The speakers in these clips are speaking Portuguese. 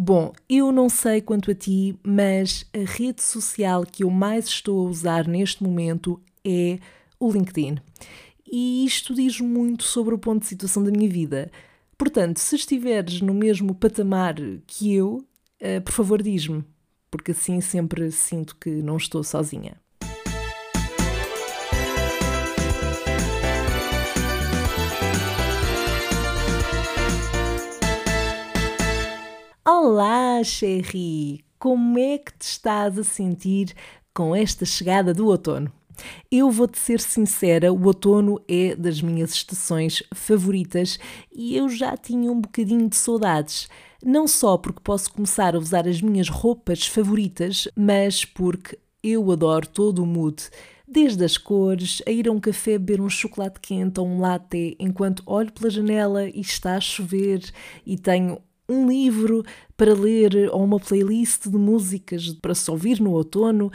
Bom, eu não sei quanto a ti, mas a rede social que eu mais estou a usar neste momento é o LinkedIn. E isto diz muito sobre o ponto de situação da minha vida. Portanto, se estiveres no mesmo patamar que eu, uh, por favor, diz-me, porque assim sempre sinto que não estou sozinha. Olá, Sherry! Como é que te estás a sentir com esta chegada do outono? Eu vou-te ser sincera, o outono é das minhas estações favoritas e eu já tinha um bocadinho de saudades. Não só porque posso começar a usar as minhas roupas favoritas, mas porque eu adoro todo o mood desde as cores, a ir a um café beber um chocolate quente ou um latte enquanto olho pela janela e está a chover e tenho um livro para ler ou uma playlist de músicas para se ouvir no outono.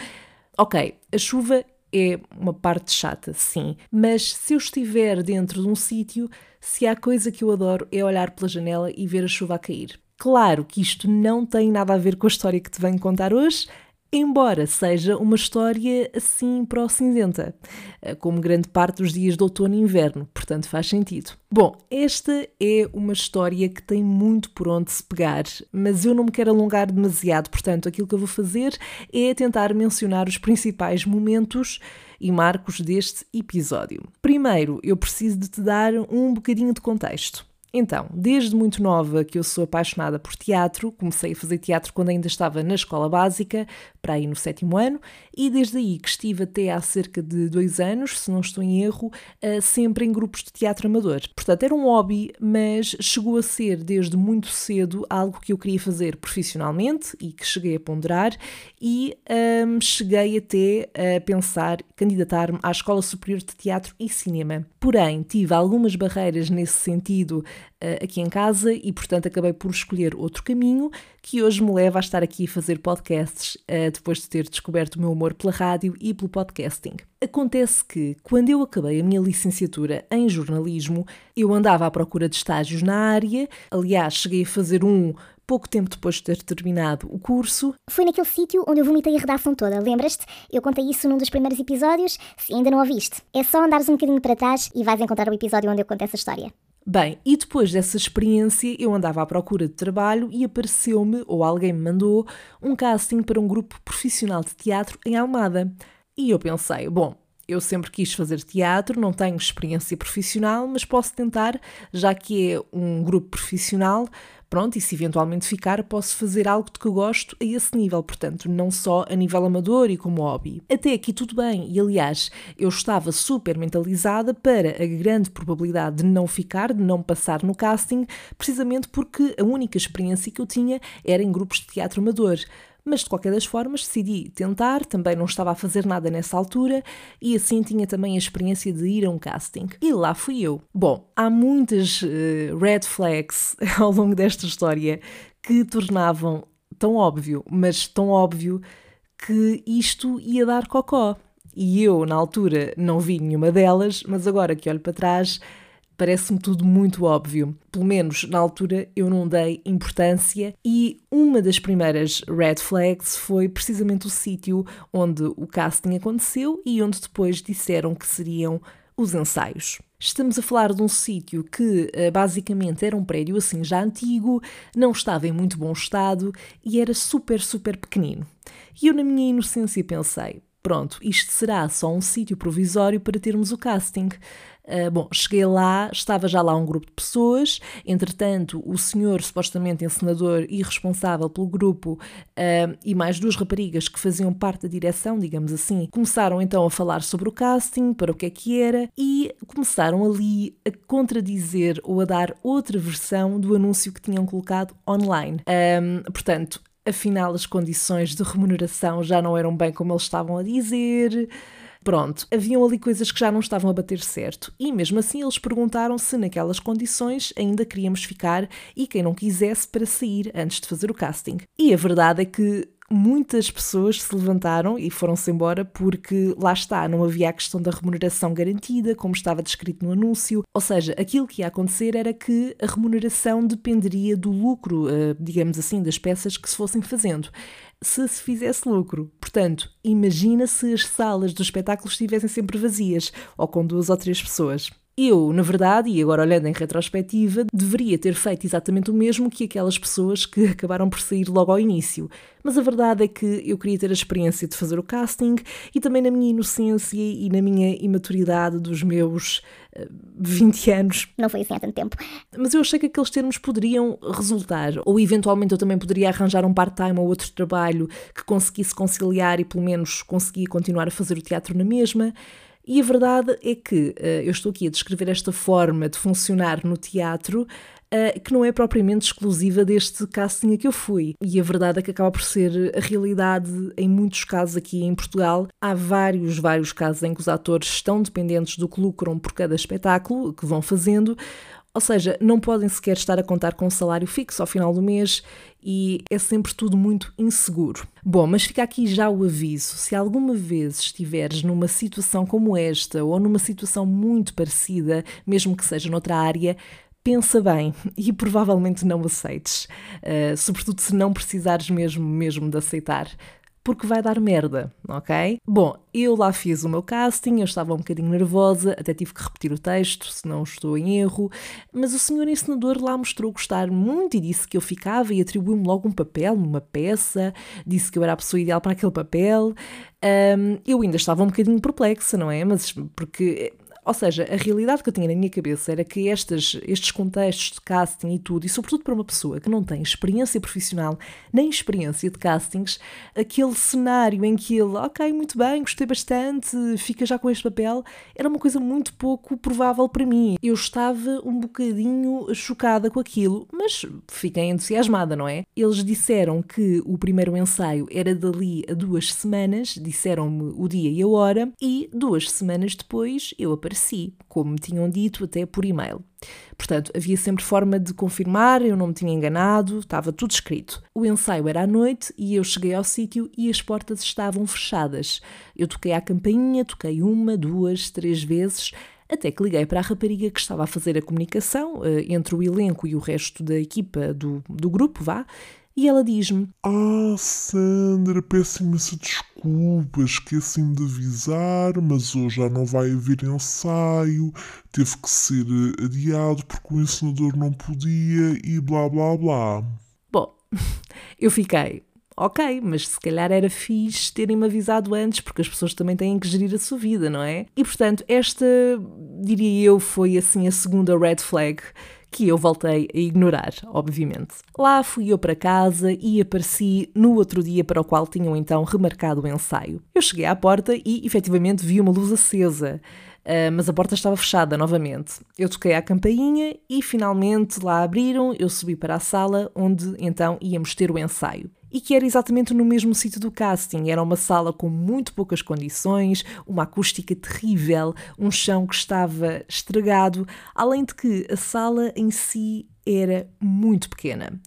Ok, a chuva é uma parte chata, sim, mas se eu estiver dentro de um sítio, se há coisa que eu adoro é olhar pela janela e ver a chuva a cair. Claro que isto não tem nada a ver com a história que te venho contar hoje, embora seja uma história assim pró-cinzenta, eh, como grande parte dos dias de outono e inverno, portanto faz sentido. Bom, esta é uma história que tem muito por onde se pegar, mas eu não me quero alongar demasiado, portanto aquilo que eu vou fazer é tentar mencionar os principais momentos e marcos deste episódio. Primeiro, eu preciso de te dar um bocadinho de contexto. Então, desde muito nova que eu sou apaixonada por teatro, comecei a fazer teatro quando ainda estava na escola básica, para aí no sétimo ano, e desde aí que estive até há cerca de dois anos, se não estou em erro, uh, sempre em grupos de teatro amador. Portanto, era um hobby, mas chegou a ser desde muito cedo algo que eu queria fazer profissionalmente e que cheguei a ponderar, e um, cheguei até a pensar candidatar-me à Escola Superior de Teatro e Cinema. Porém, tive algumas barreiras nesse sentido uh, aqui em casa e, portanto, acabei por escolher outro caminho que hoje me leva a estar aqui a fazer podcasts uh, depois de ter descoberto o meu amor pela rádio e pelo podcasting. Acontece que, quando eu acabei a minha licenciatura em jornalismo, eu andava à procura de estágios na área, aliás, cheguei a fazer um pouco tempo depois de ter terminado o curso. Foi naquele sítio onde eu vomitei a redação toda, lembras-te? Eu contei isso num dos primeiros episódios, se ainda não a viste. É só andares um bocadinho para trás e vais encontrar o episódio onde eu conto essa história. Bem, e depois dessa experiência eu andava à procura de trabalho e apareceu-me, ou alguém me mandou, um casting para um grupo profissional de teatro em Almada. E eu pensei, bom, eu sempre quis fazer teatro, não tenho experiência profissional, mas posso tentar, já que é um grupo profissional, Pronto, e se eventualmente ficar, posso fazer algo de que gosto a esse nível, portanto, não só a nível amador e como hobby. Até aqui tudo bem, e aliás, eu estava super mentalizada para a grande probabilidade de não ficar, de não passar no casting, precisamente porque a única experiência que eu tinha era em grupos de teatro amador mas de qualquer das formas decidi tentar, também não estava a fazer nada nessa altura e assim tinha também a experiência de ir a um casting. E lá fui eu. Bom, há muitas uh, red flags ao longo desta história que tornavam tão óbvio, mas tão óbvio que isto ia dar cocó. E eu, na altura, não vi nenhuma delas, mas agora que olho para trás, Parece-me tudo muito óbvio. Pelo menos na altura eu não dei importância e uma das primeiras red flags foi precisamente o sítio onde o casting aconteceu e onde depois disseram que seriam os ensaios. Estamos a falar de um sítio que eh, basicamente era um prédio assim já antigo, não estava em muito bom estado e era super, super pequenino. E eu, na minha inocência, pensei: pronto, isto será só um sítio provisório para termos o casting. Uh, bom, cheguei lá, estava já lá um grupo de pessoas, entretanto, o senhor, supostamente encenador e responsável pelo grupo, uh, e mais duas raparigas que faziam parte da direção, digamos assim, começaram então a falar sobre o casting, para o que é que era, e começaram ali a contradizer ou a dar outra versão do anúncio que tinham colocado online. Um, portanto, afinal, as condições de remuneração já não eram bem como eles estavam a dizer. Pronto, haviam ali coisas que já não estavam a bater certo e mesmo assim eles perguntaram se naquelas condições ainda queríamos ficar e quem não quisesse para sair antes de fazer o casting. E a verdade é que muitas pessoas se levantaram e foram-se embora porque lá está, não havia a questão da remuneração garantida, como estava descrito no anúncio. Ou seja, aquilo que ia acontecer era que a remuneração dependeria do lucro, eh, digamos assim, das peças que se fossem fazendo se se fizesse lucro. Portanto, imagina se as salas dos espetáculos estivessem sempre vazias ou com duas ou três pessoas. Eu, na verdade, e agora olhando em retrospectiva, deveria ter feito exatamente o mesmo que aquelas pessoas que acabaram por sair logo ao início. Mas a verdade é que eu queria ter a experiência de fazer o casting e também na minha inocência e na minha imaturidade dos meus uh, eh, 20 anos. Não foi assim há tanto tempo. Mas eu achei que aqueles termos poderiam resultar, ou eventualmente eu também poderia arranjar um part-time ou outro trabalho que conseguisse conciliar e pelo menos conseguia continuar a fazer o teatro na mesma. E a verdade é que uh, eu estou aqui a descrever esta forma de funcionar no teatro uh, que não é propriamente exclusiva deste casting a que eu fui. E a verdade é que acaba por ser a realidade em muitos casos aqui em Portugal. Há vários, vários casos em que os atores estão dependentes do que lucram por cada espetáculo que vão fazendo, ou seja, não podem sequer estar a contar com um salário fixo ao final do mês e é sempre tudo muito inseguro. Bom, mas fica aqui já o aviso: se alguma vez estiveres numa situação como esta ou numa situação muito parecida, mesmo que seja noutra área, pensa bem e provavelmente não aceites, uh, sobretudo se não precisares mesmo, mesmo de aceitar porque vai dar merda, ok? Bom, eu lá fiz o meu casting, eu estava um bocadinho nervosa, até tive que repetir o texto, se não estou em erro, mas o senhor encenador lá mostrou gostar muito e disse que eu ficava e atribuiu-me logo um papel numa peça, disse que eu era a pessoa ideal para aquele papel. Um, eu ainda estava um bocadinho perplexa, não é? Mas porque ou seja, a realidade que eu tinha na minha cabeça era que estes, estes contextos de casting e tudo, e sobretudo para uma pessoa que não tem experiência profissional nem experiência de castings, aquele cenário em que ele, ok, muito bem, gostei bastante, fica já com este papel, era uma coisa muito pouco provável para mim. Eu estava um bocadinho chocada com aquilo, mas fiquei entusiasmada, não é? Eles disseram que o primeiro ensaio era dali a duas semanas, disseram-me o dia e a hora, e duas semanas depois eu apareci si, como me tinham dito até por e-mail. Portanto, havia sempre forma de confirmar, eu não me tinha enganado, estava tudo escrito. O ensaio era à noite e eu cheguei ao sítio e as portas estavam fechadas. Eu toquei à campainha, toquei uma, duas, três vezes, até que liguei para a rapariga que estava a fazer a comunicação eh, entre o elenco e o resto da equipa do, do grupo, vá, e ela diz-me: Ah, Sandra, peço imensa desculpa, esqueci-me de avisar, mas hoje já não vai haver ensaio, teve que ser eh, adiado porque o ensinador não podia e blá blá blá. Bom, eu fiquei. Ok, mas se calhar era fixe terem-me avisado antes, porque as pessoas também têm que gerir a sua vida, não é? E portanto, esta, diria eu, foi assim a segunda red flag que eu voltei a ignorar, obviamente. Lá fui eu para casa e apareci no outro dia para o qual tinham então remarcado o ensaio. Eu cheguei à porta e efetivamente vi uma luz acesa. Uh, mas a porta estava fechada novamente. Eu toquei à campainha e finalmente lá abriram. Eu subi para a sala onde então íamos ter o ensaio e que era exatamente no mesmo sítio do casting. Era uma sala com muito poucas condições, uma acústica terrível, um chão que estava estragado, além de que a sala em si era muito pequena.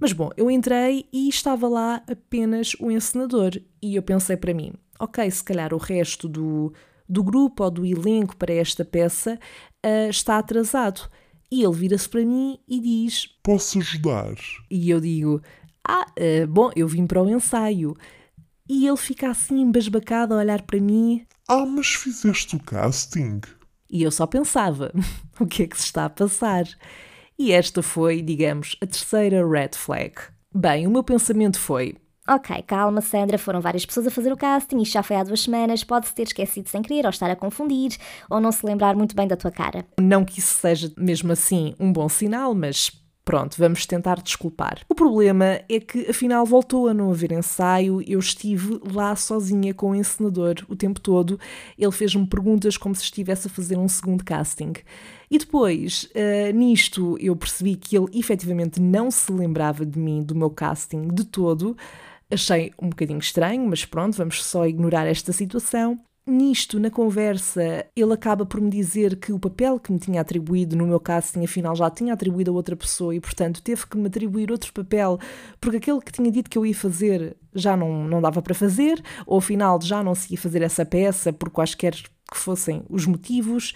Mas bom, eu entrei e estava lá apenas o encenador e eu pensei para mim, ok, se calhar o resto do, do grupo ou do elenco para esta peça uh, está atrasado. E ele vira-se para mim e diz: Posso ajudar? E eu digo: ah, uh, bom, eu vim para o ensaio. E ele fica assim embasbacado a olhar para mim. Ah, mas fizeste o casting? E eu só pensava: o que é que se está a passar? E esta foi, digamos, a terceira red flag. Bem, o meu pensamento foi: Ok, calma, Sandra, foram várias pessoas a fazer o casting, isto já foi há duas semanas, pode-se ter esquecido sem querer, ou estar a confundir, ou não se lembrar muito bem da tua cara. Não que isso seja mesmo assim um bom sinal, mas Pronto, vamos tentar desculpar. O problema é que afinal voltou a não haver ensaio, eu estive lá sozinha com o encenador o tempo todo, ele fez-me perguntas como se estivesse a fazer um segundo casting. E depois, uh, nisto, eu percebi que ele efetivamente não se lembrava de mim, do meu casting, de todo. Achei um bocadinho estranho, mas pronto, vamos só ignorar esta situação. Nisto, na conversa, ele acaba por me dizer que o papel que me tinha atribuído, no meu caso, tinha afinal já tinha atribuído a outra pessoa e, portanto, teve que me atribuir outro papel, porque aquele que tinha dito que eu ia fazer já não, não dava para fazer, ou afinal já não se ia fazer essa peça por quaisquer que fossem os motivos.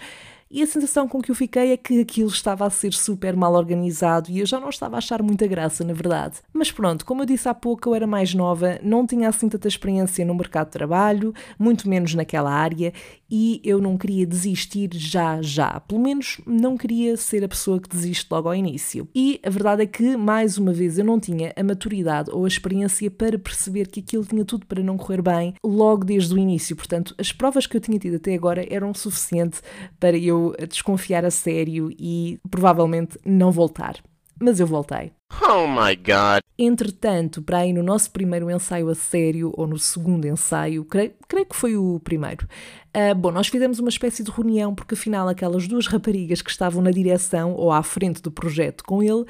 E a sensação com que eu fiquei é que aquilo estava a ser super mal organizado e eu já não estava a achar muita graça, na verdade. Mas pronto, como eu disse há pouco, eu era mais nova, não tinha assim tanta experiência no mercado de trabalho, muito menos naquela área, e eu não queria desistir já, já. Pelo menos não queria ser a pessoa que desiste logo ao início. E a verdade é que, mais uma vez, eu não tinha a maturidade ou a experiência para perceber que aquilo tinha tudo para não correr bem logo desde o início. Portanto, as provas que eu tinha tido até agora eram suficiente para eu desconfiar a sério e provavelmente não voltar. Mas eu voltei. Oh my god! Entretanto, para aí no nosso primeiro ensaio a sério, ou no segundo ensaio, creio, creio que foi o primeiro, uh, bom, nós fizemos uma espécie de reunião, porque afinal aquelas duas raparigas que estavam na direção ou à frente do projeto com ele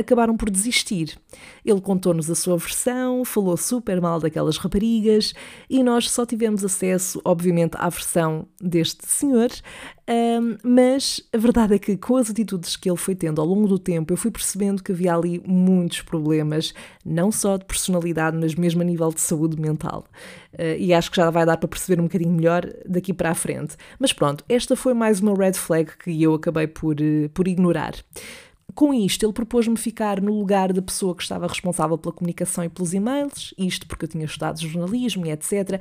acabaram por desistir. Ele contou-nos a sua versão, falou super mal daquelas raparigas e nós só tivemos acesso, obviamente, à versão deste senhor, um, mas a verdade é que com as atitudes que ele foi tendo ao longo do tempo, eu fui percebendo que havia ali muitos problemas, não só de personalidade, mas mesmo a nível de saúde mental. Uh, e acho que já vai dar para perceber um bocadinho melhor daqui para a frente. Mas pronto, esta foi mais uma red flag que eu acabei por, uh, por ignorar. Com isto, ele propôs-me ficar no lugar da pessoa que estava responsável pela comunicação e pelos e-mails, isto porque eu tinha estudado jornalismo e etc.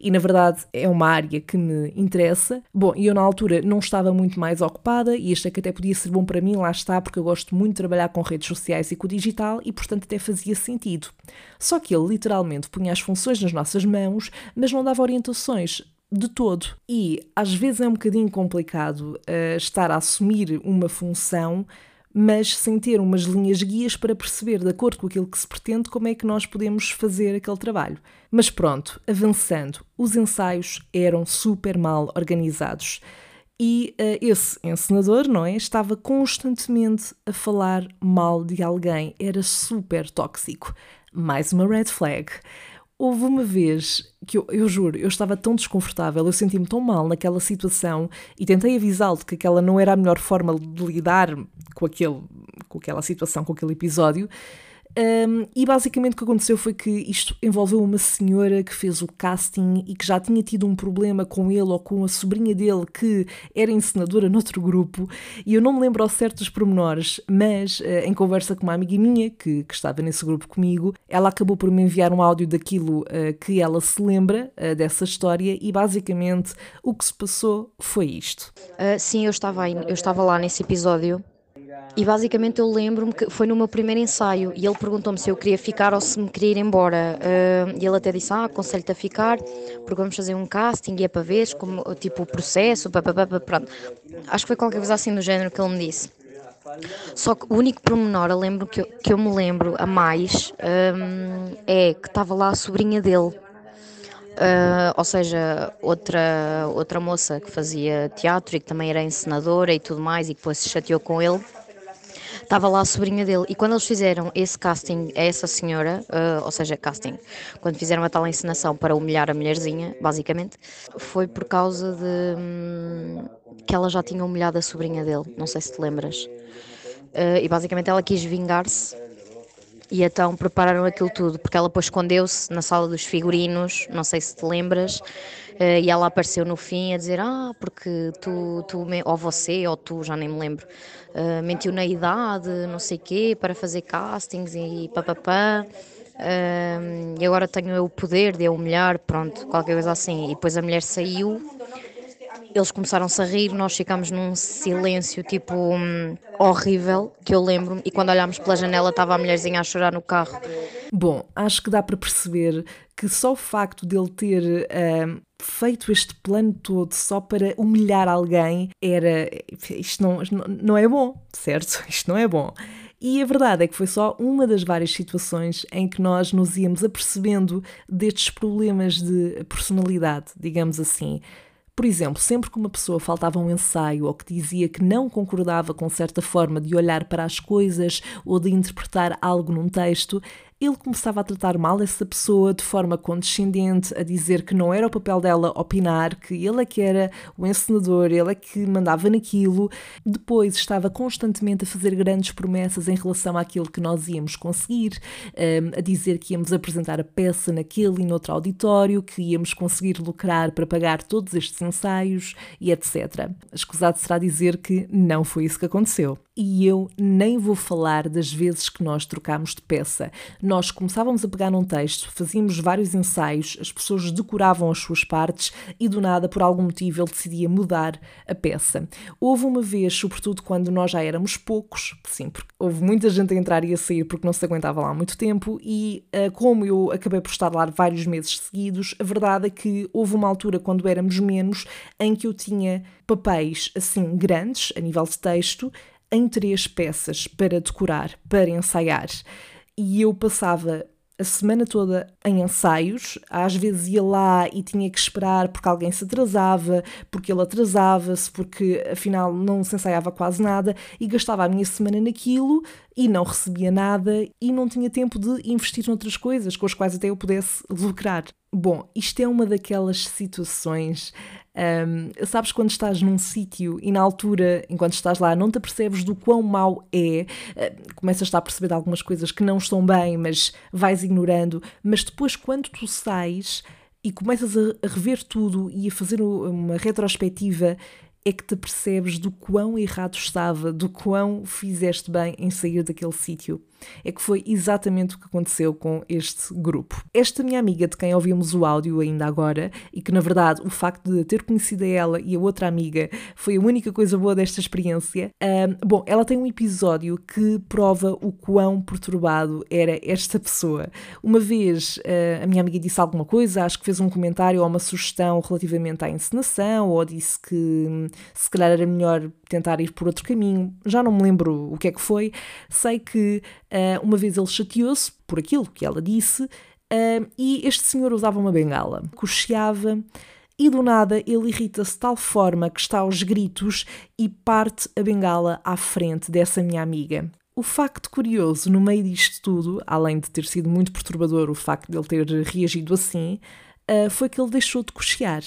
E na verdade é uma área que me interessa. Bom, e eu na altura não estava muito mais ocupada e achei que até podia ser bom para mim, lá está, porque eu gosto muito de trabalhar com redes sociais e com o digital e portanto até fazia sentido. Só que ele literalmente punha as funções nas nossas mãos, mas não dava orientações de todo. E às vezes é um bocadinho complicado uh, estar a assumir uma função mas sem ter umas linhas guias para perceber, de acordo com aquilo que se pretende, como é que nós podemos fazer aquele trabalho. Mas pronto, avançando, os ensaios eram super mal organizados. E uh, esse encenador, não é? Estava constantemente a falar mal de alguém, era super tóxico. Mais uma red flag. Houve uma vez que eu, eu juro, eu estava tão desconfortável, eu senti-me tão mal naquela situação e tentei avisá-lo de que aquela não era a melhor forma de lidar com, aquele, com aquela situação, com aquele episódio, um, e basicamente o que aconteceu foi que isto envolveu uma senhora que fez o casting e que já tinha tido um problema com ele ou com a sobrinha dele que era encenadora noutro grupo. E eu não me lembro ao certo dos pormenores, mas uh, em conversa com uma amiga minha que, que, estava nesse grupo comigo, ela acabou por me enviar um áudio daquilo uh, que ela se lembra uh, dessa história e basicamente o que se passou foi isto. sim, eu estava, aí, eu estava lá nesse episódio e basicamente eu lembro-me que foi no meu primeiro ensaio e ele perguntou-me se eu queria ficar ou se me queria ir embora. Uh, e ele até disse: Ah, aconselho-te a ficar, porque vamos fazer um casting e é para ver como, tipo o processo, pronto. Acho que foi qualquer coisa assim do género que ele me disse. Só que o único pormenor eu lembro que eu, que eu me lembro a mais um, é que estava lá a sobrinha dele. Uh, ou seja, outra, outra moça que fazia teatro e que também era encenadora e tudo mais, e que depois se chateou com ele estava lá a sobrinha dele. E quando eles fizeram esse casting a essa senhora, uh, ou seja, casting, quando fizeram a tal encenação para humilhar a mulherzinha, basicamente, foi por causa de hum, que ela já tinha humilhado a sobrinha dele. Não sei se te lembras. Uh, e basicamente ela quis vingar-se e então prepararam aquilo tudo, porque ela depois escondeu-se na sala dos figurinos, não sei se te lembras, e ela apareceu no fim a dizer: Ah, porque tu, tu ou você, ou tu, já nem me lembro, uh, mentiu na idade, não sei quê, para fazer castings e papapá. Uh, e agora tenho o poder de a humilhar, pronto, qualquer coisa assim. E depois a mulher saiu eles começaram-se a rir, nós ficámos num silêncio tipo hum, horrível, que eu lembro-me, e quando olhámos pela janela estava a mulherzinha a chorar no carro. Bom, acho que dá para perceber que só o facto dele ter hum, feito este plano todo só para humilhar alguém era. Isto não, não é bom, certo? Isto não é bom. E a verdade é que foi só uma das várias situações em que nós nos íamos apercebendo destes problemas de personalidade, digamos assim. Por exemplo, sempre que uma pessoa faltava um ensaio ou que dizia que não concordava com certa forma de olhar para as coisas ou de interpretar algo num texto, ele começava a tratar mal essa pessoa de forma condescendente, a dizer que não era o papel dela opinar, que ele é que era o encenador, ele é que mandava naquilo. Depois estava constantemente a fazer grandes promessas em relação àquilo que nós íamos conseguir, um, a dizer que íamos apresentar a peça naquele e noutro auditório, que íamos conseguir lucrar para pagar todos estes ensaios e etc. Escusado será dizer que não foi isso que aconteceu e eu nem vou falar das vezes que nós trocámos de peça. Nós começávamos a pegar num texto, fazíamos vários ensaios, as pessoas decoravam as suas partes e do nada, por algum motivo, ele decidia mudar a peça. Houve uma vez, sobretudo quando nós já éramos poucos, sim, porque houve muita gente a entrar e a sair porque não se aguentava lá muito tempo e uh, como eu acabei por estar lá vários meses seguidos, a verdade é que houve uma altura quando éramos menos em que eu tinha papéis assim grandes a nível de texto em três peças para decorar, para ensaiar. E eu passava a semana toda em ensaios, às vezes ia lá e tinha que esperar porque alguém se atrasava, porque ele atrasava-se, porque afinal não se ensaiava quase nada e gastava a minha semana naquilo e não recebia nada e não tinha tempo de investir noutras coisas com as quais até eu pudesse lucrar. Bom, isto é uma daquelas situações um, sabes quando estás num sítio e na altura, enquanto estás lá, não te percebes do quão mau é, uh, começas a perceber algumas coisas que não estão bem, mas vais ignorando, mas depois quando tu sais e começas a rever tudo e a fazer uma retrospectiva, é que te percebes do quão errado estava, do quão fizeste bem em sair daquele sítio é que foi exatamente o que aconteceu com este grupo. Esta minha amiga, de quem ouvimos o áudio ainda agora, e que na verdade o facto de ter conhecido ela e a outra amiga foi a única coisa boa desta experiência, bom, ela tem um episódio que prova o quão perturbado era esta pessoa. Uma vez uh, a minha amiga disse alguma coisa, acho que fez um comentário ou uma sugestão relativamente à encenação, ou disse que hum, se calhar era melhor tentar ir por outro caminho, já não me lembro o que é que foi. Sei que uh, uma vez ele chateou-se por aquilo que ela disse uh, e este senhor usava uma bengala, cocheava e do nada ele irrita-se de tal forma que está aos gritos e parte a bengala à frente dessa minha amiga. O facto curioso no meio disto tudo, além de ter sido muito perturbador o facto de ele ter reagido assim, uh, foi que ele deixou de cochear.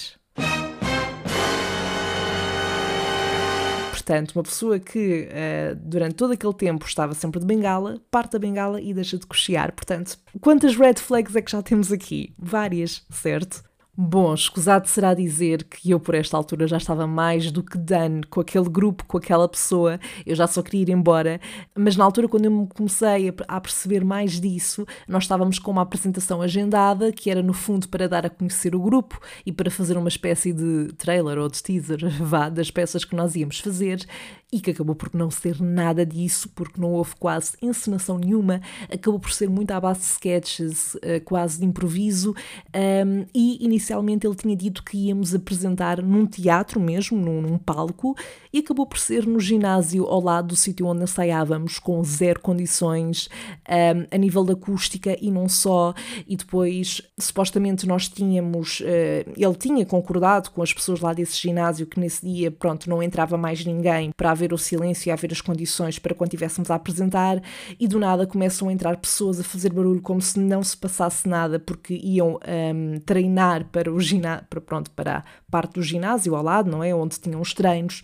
Portanto, uma pessoa que uh, durante todo aquele tempo estava sempre de bengala, parte a bengala e deixa de cochear. Portanto, quantas red flags é que já temos aqui? Várias, certo? Bom, escusado será dizer que eu, por esta altura, já estava mais do que done com aquele grupo, com aquela pessoa, eu já só queria ir embora, mas na altura, quando eu me comecei a perceber mais disso, nós estávamos com uma apresentação agendada, que era no fundo para dar a conhecer o grupo e para fazer uma espécie de trailer ou de teaser, vá, das peças que nós íamos fazer, e que acabou por não ser nada disso, porque não houve quase encenação nenhuma, acabou por ser muito à base de sketches, uh, quase de improviso, um, e inicialmente ele tinha dito que íamos apresentar num teatro mesmo, num, num palco, e acabou por ser no ginásio ao lado do sítio onde ensaiávamos, com zero condições um, a nível da acústica e não só, e depois supostamente nós tínhamos, uh, ele tinha concordado com as pessoas lá desse ginásio que nesse dia, pronto, não entrava mais ninguém para haver o silêncio e haver as condições para quando estivéssemos a apresentar, e do nada começam a entrar pessoas a fazer barulho como se não se passasse nada, porque iam um, treinar para o ginásio, para, pronto, para a parte do ginásio ao lado, não é? Onde tinham os treinos.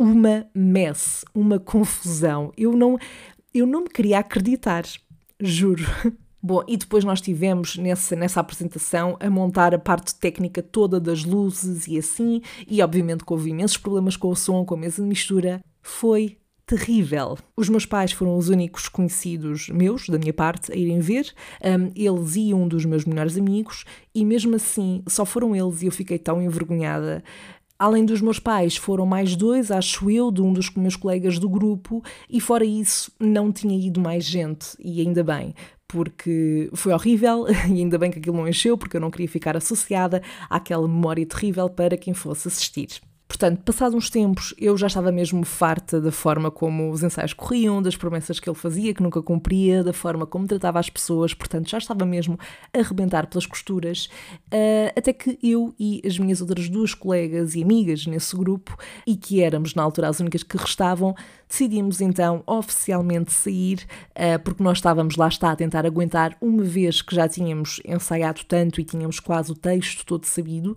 Uma mess, uma confusão. Eu não, eu não me queria acreditar, juro. Bom, e depois nós tivemos nessa, nessa apresentação a montar a parte técnica toda das luzes e assim, e obviamente que houve imensos problemas com o som, com a mesa de mistura. Foi terrível. Os meus pais foram os únicos conhecidos meus, da minha parte, a irem ver. Um, eles e um dos meus melhores amigos, e mesmo assim só foram eles e eu fiquei tão envergonhada. Além dos meus pais, foram mais dois, acho eu, de um dos meus colegas do grupo, e fora isso, não tinha ido mais gente, e ainda bem, porque foi horrível e ainda bem que aquilo não encheu, porque eu não queria ficar associada àquela memória terrível para quem fosse assistir. Portanto, passados uns tempos, eu já estava mesmo farta da forma como os ensaios corriam, das promessas que ele fazia, que nunca cumpria, da forma como tratava as pessoas, portanto, já estava mesmo a arrebentar pelas costuras, uh, até que eu e as minhas outras duas colegas e amigas nesse grupo, e que éramos na altura as únicas que restavam, decidimos então oficialmente sair, uh, porque nós estávamos lá está a tentar aguentar uma vez que já tínhamos ensaiado tanto e tínhamos quase o texto todo sabido,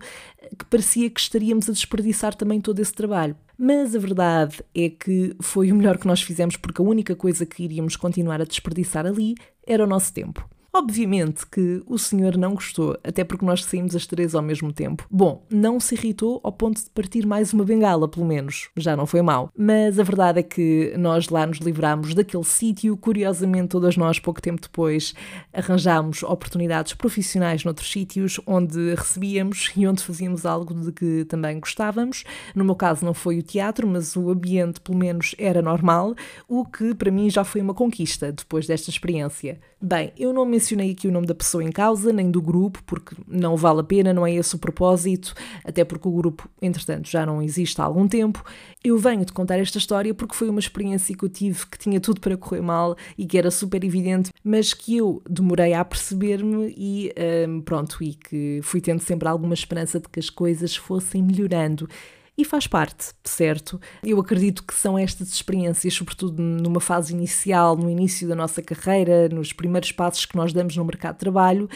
que parecia que estaríamos a desperdiçar também todo esse trabalho. Mas a verdade é que foi o melhor que nós fizemos porque a única coisa que iríamos continuar a desperdiçar ali era o nosso tempo. Obviamente que o senhor não gostou, até porque nós saímos as três ao mesmo tempo. Bom, não se irritou ao ponto de partir mais uma bengala, pelo menos. Já não foi mal. Mas a verdade é que nós lá nos livrámos daquele sítio. Curiosamente, todas nós, pouco tempo depois, arranjámos oportunidades profissionais noutros sítios onde recebíamos e onde fazíamos algo de que também gostávamos. No meu caso, não foi o teatro, mas o ambiente, pelo menos, era normal, o que para mim já foi uma conquista depois desta experiência. Bem, eu não me mencionei aqui o nome da pessoa em causa, nem do grupo, porque não vale a pena, não é esse o propósito, até porque o grupo, entretanto, já não existe há algum tempo. Eu venho de contar esta história porque foi uma experiência que eu tive que tinha tudo para correr mal e que era super evidente, mas que eu demorei a perceber-me e um, pronto, e que fui tendo sempre alguma esperança de que as coisas fossem melhorando e faz parte, certo? Eu acredito que são estas experiências, sobretudo numa fase inicial, no início da nossa carreira, nos primeiros passos que nós damos no mercado de trabalho,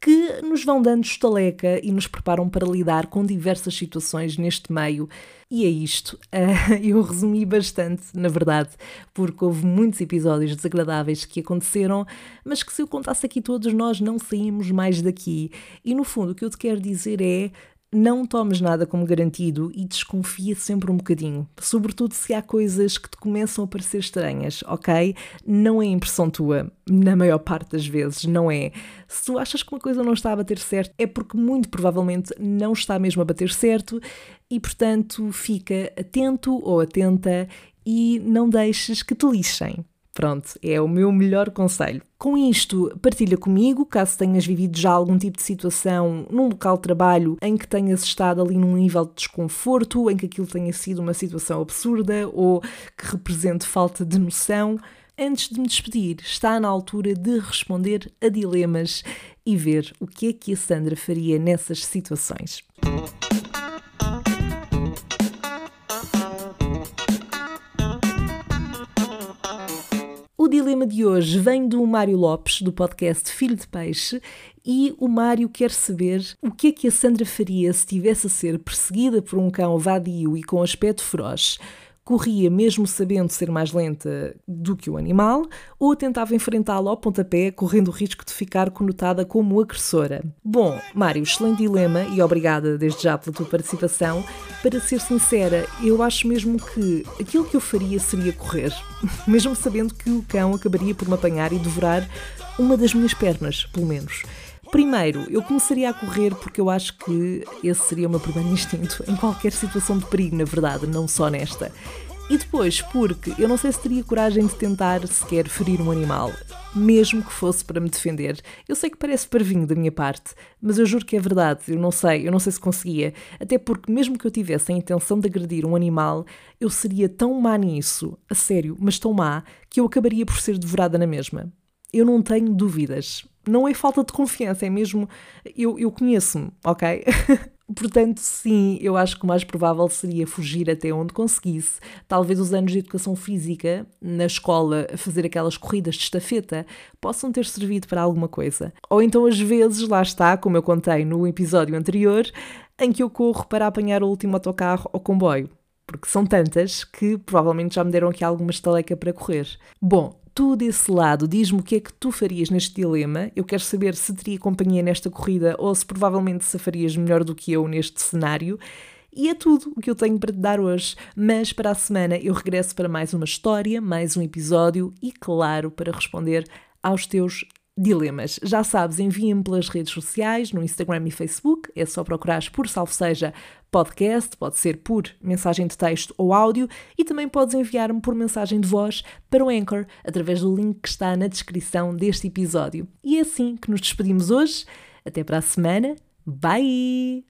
que nos vão dando estaleca e nos preparam para lidar com diversas situações neste meio. E é isto. Eu resumi bastante, na verdade, porque houve muitos episódios desagradáveis que aconteceram, mas que se eu contasse aqui todos, nós não saímos mais daqui. E no fundo, o que eu te quero dizer é não tomes nada como garantido e desconfia sempre um bocadinho, sobretudo se há coisas que te começam a parecer estranhas, ok? Não é impressão tua, na maior parte das vezes, não é. Se tu achas que uma coisa não está a bater certo, é porque muito provavelmente não está mesmo a bater certo e, portanto, fica atento ou atenta e não deixes que te lixem. Pronto, é o meu melhor conselho. Com isto, partilha comigo, caso tenhas vivido já algum tipo de situação num local de trabalho em que tenhas estado ali num nível de desconforto, em que aquilo tenha sido uma situação absurda ou que represente falta de noção. Antes de me despedir, está na altura de responder a dilemas e ver o que é que a Sandra faria nessas situações. Dilema de hoje vem do Mário Lopes, do podcast Filho de Peixe, e o Mário quer saber o que é que a Sandra faria se estivesse a ser perseguida por um cão vadio e com aspecto feroz corria mesmo sabendo ser mais lenta do que o animal, ou tentava enfrentá-lo ao pontapé, correndo o risco de ficar conotada como agressora. Bom, Mário, excelente dilema e obrigada desde já pela tua participação. Para ser sincera, eu acho mesmo que aquilo que eu faria seria correr, mesmo sabendo que o cão acabaria por me apanhar e devorar uma das minhas pernas, pelo menos. Primeiro, eu começaria a correr porque eu acho que esse seria o meu primeiro instinto em qualquer situação de perigo, na verdade, não só nesta. E depois, porque eu não sei se teria coragem de tentar sequer ferir um animal, mesmo que fosse para me defender. Eu sei que parece parvinho da minha parte, mas eu juro que é verdade, eu não sei, eu não sei se conseguia. Até porque, mesmo que eu tivesse a intenção de agredir um animal, eu seria tão má nisso, a sério, mas tão má, que eu acabaria por ser devorada na mesma. Eu não tenho dúvidas não é falta de confiança, é mesmo. Eu, eu conheço-me, ok? Portanto, sim, eu acho que o mais provável seria fugir até onde conseguisse. Talvez os anos de educação física na escola, fazer aquelas corridas de estafeta, possam ter servido para alguma coisa. Ou então, às vezes, lá está, como eu contei no episódio anterior, em que eu corro para apanhar o último autocarro ou comboio. Porque são tantas que provavelmente já me deram aqui alguma estaleca para correr. Bom, tu desse lado, diz-me o que é que tu farias neste dilema. Eu quero saber se teria companhia nesta corrida ou se provavelmente se farias melhor do que eu neste cenário. E é tudo o que eu tenho para te dar hoje. Mas para a semana eu regresso para mais uma história, mais um episódio e, claro, para responder aos teus dilemas. Já sabes, envia-me pelas redes sociais, no Instagram e Facebook, é só procurares por Salve Seja Podcast, pode ser por mensagem de texto ou áudio, e também podes enviar-me por mensagem de voz para o Anchor, através do link que está na descrição deste episódio. E é assim que nos despedimos hoje. Até para a semana. Bye!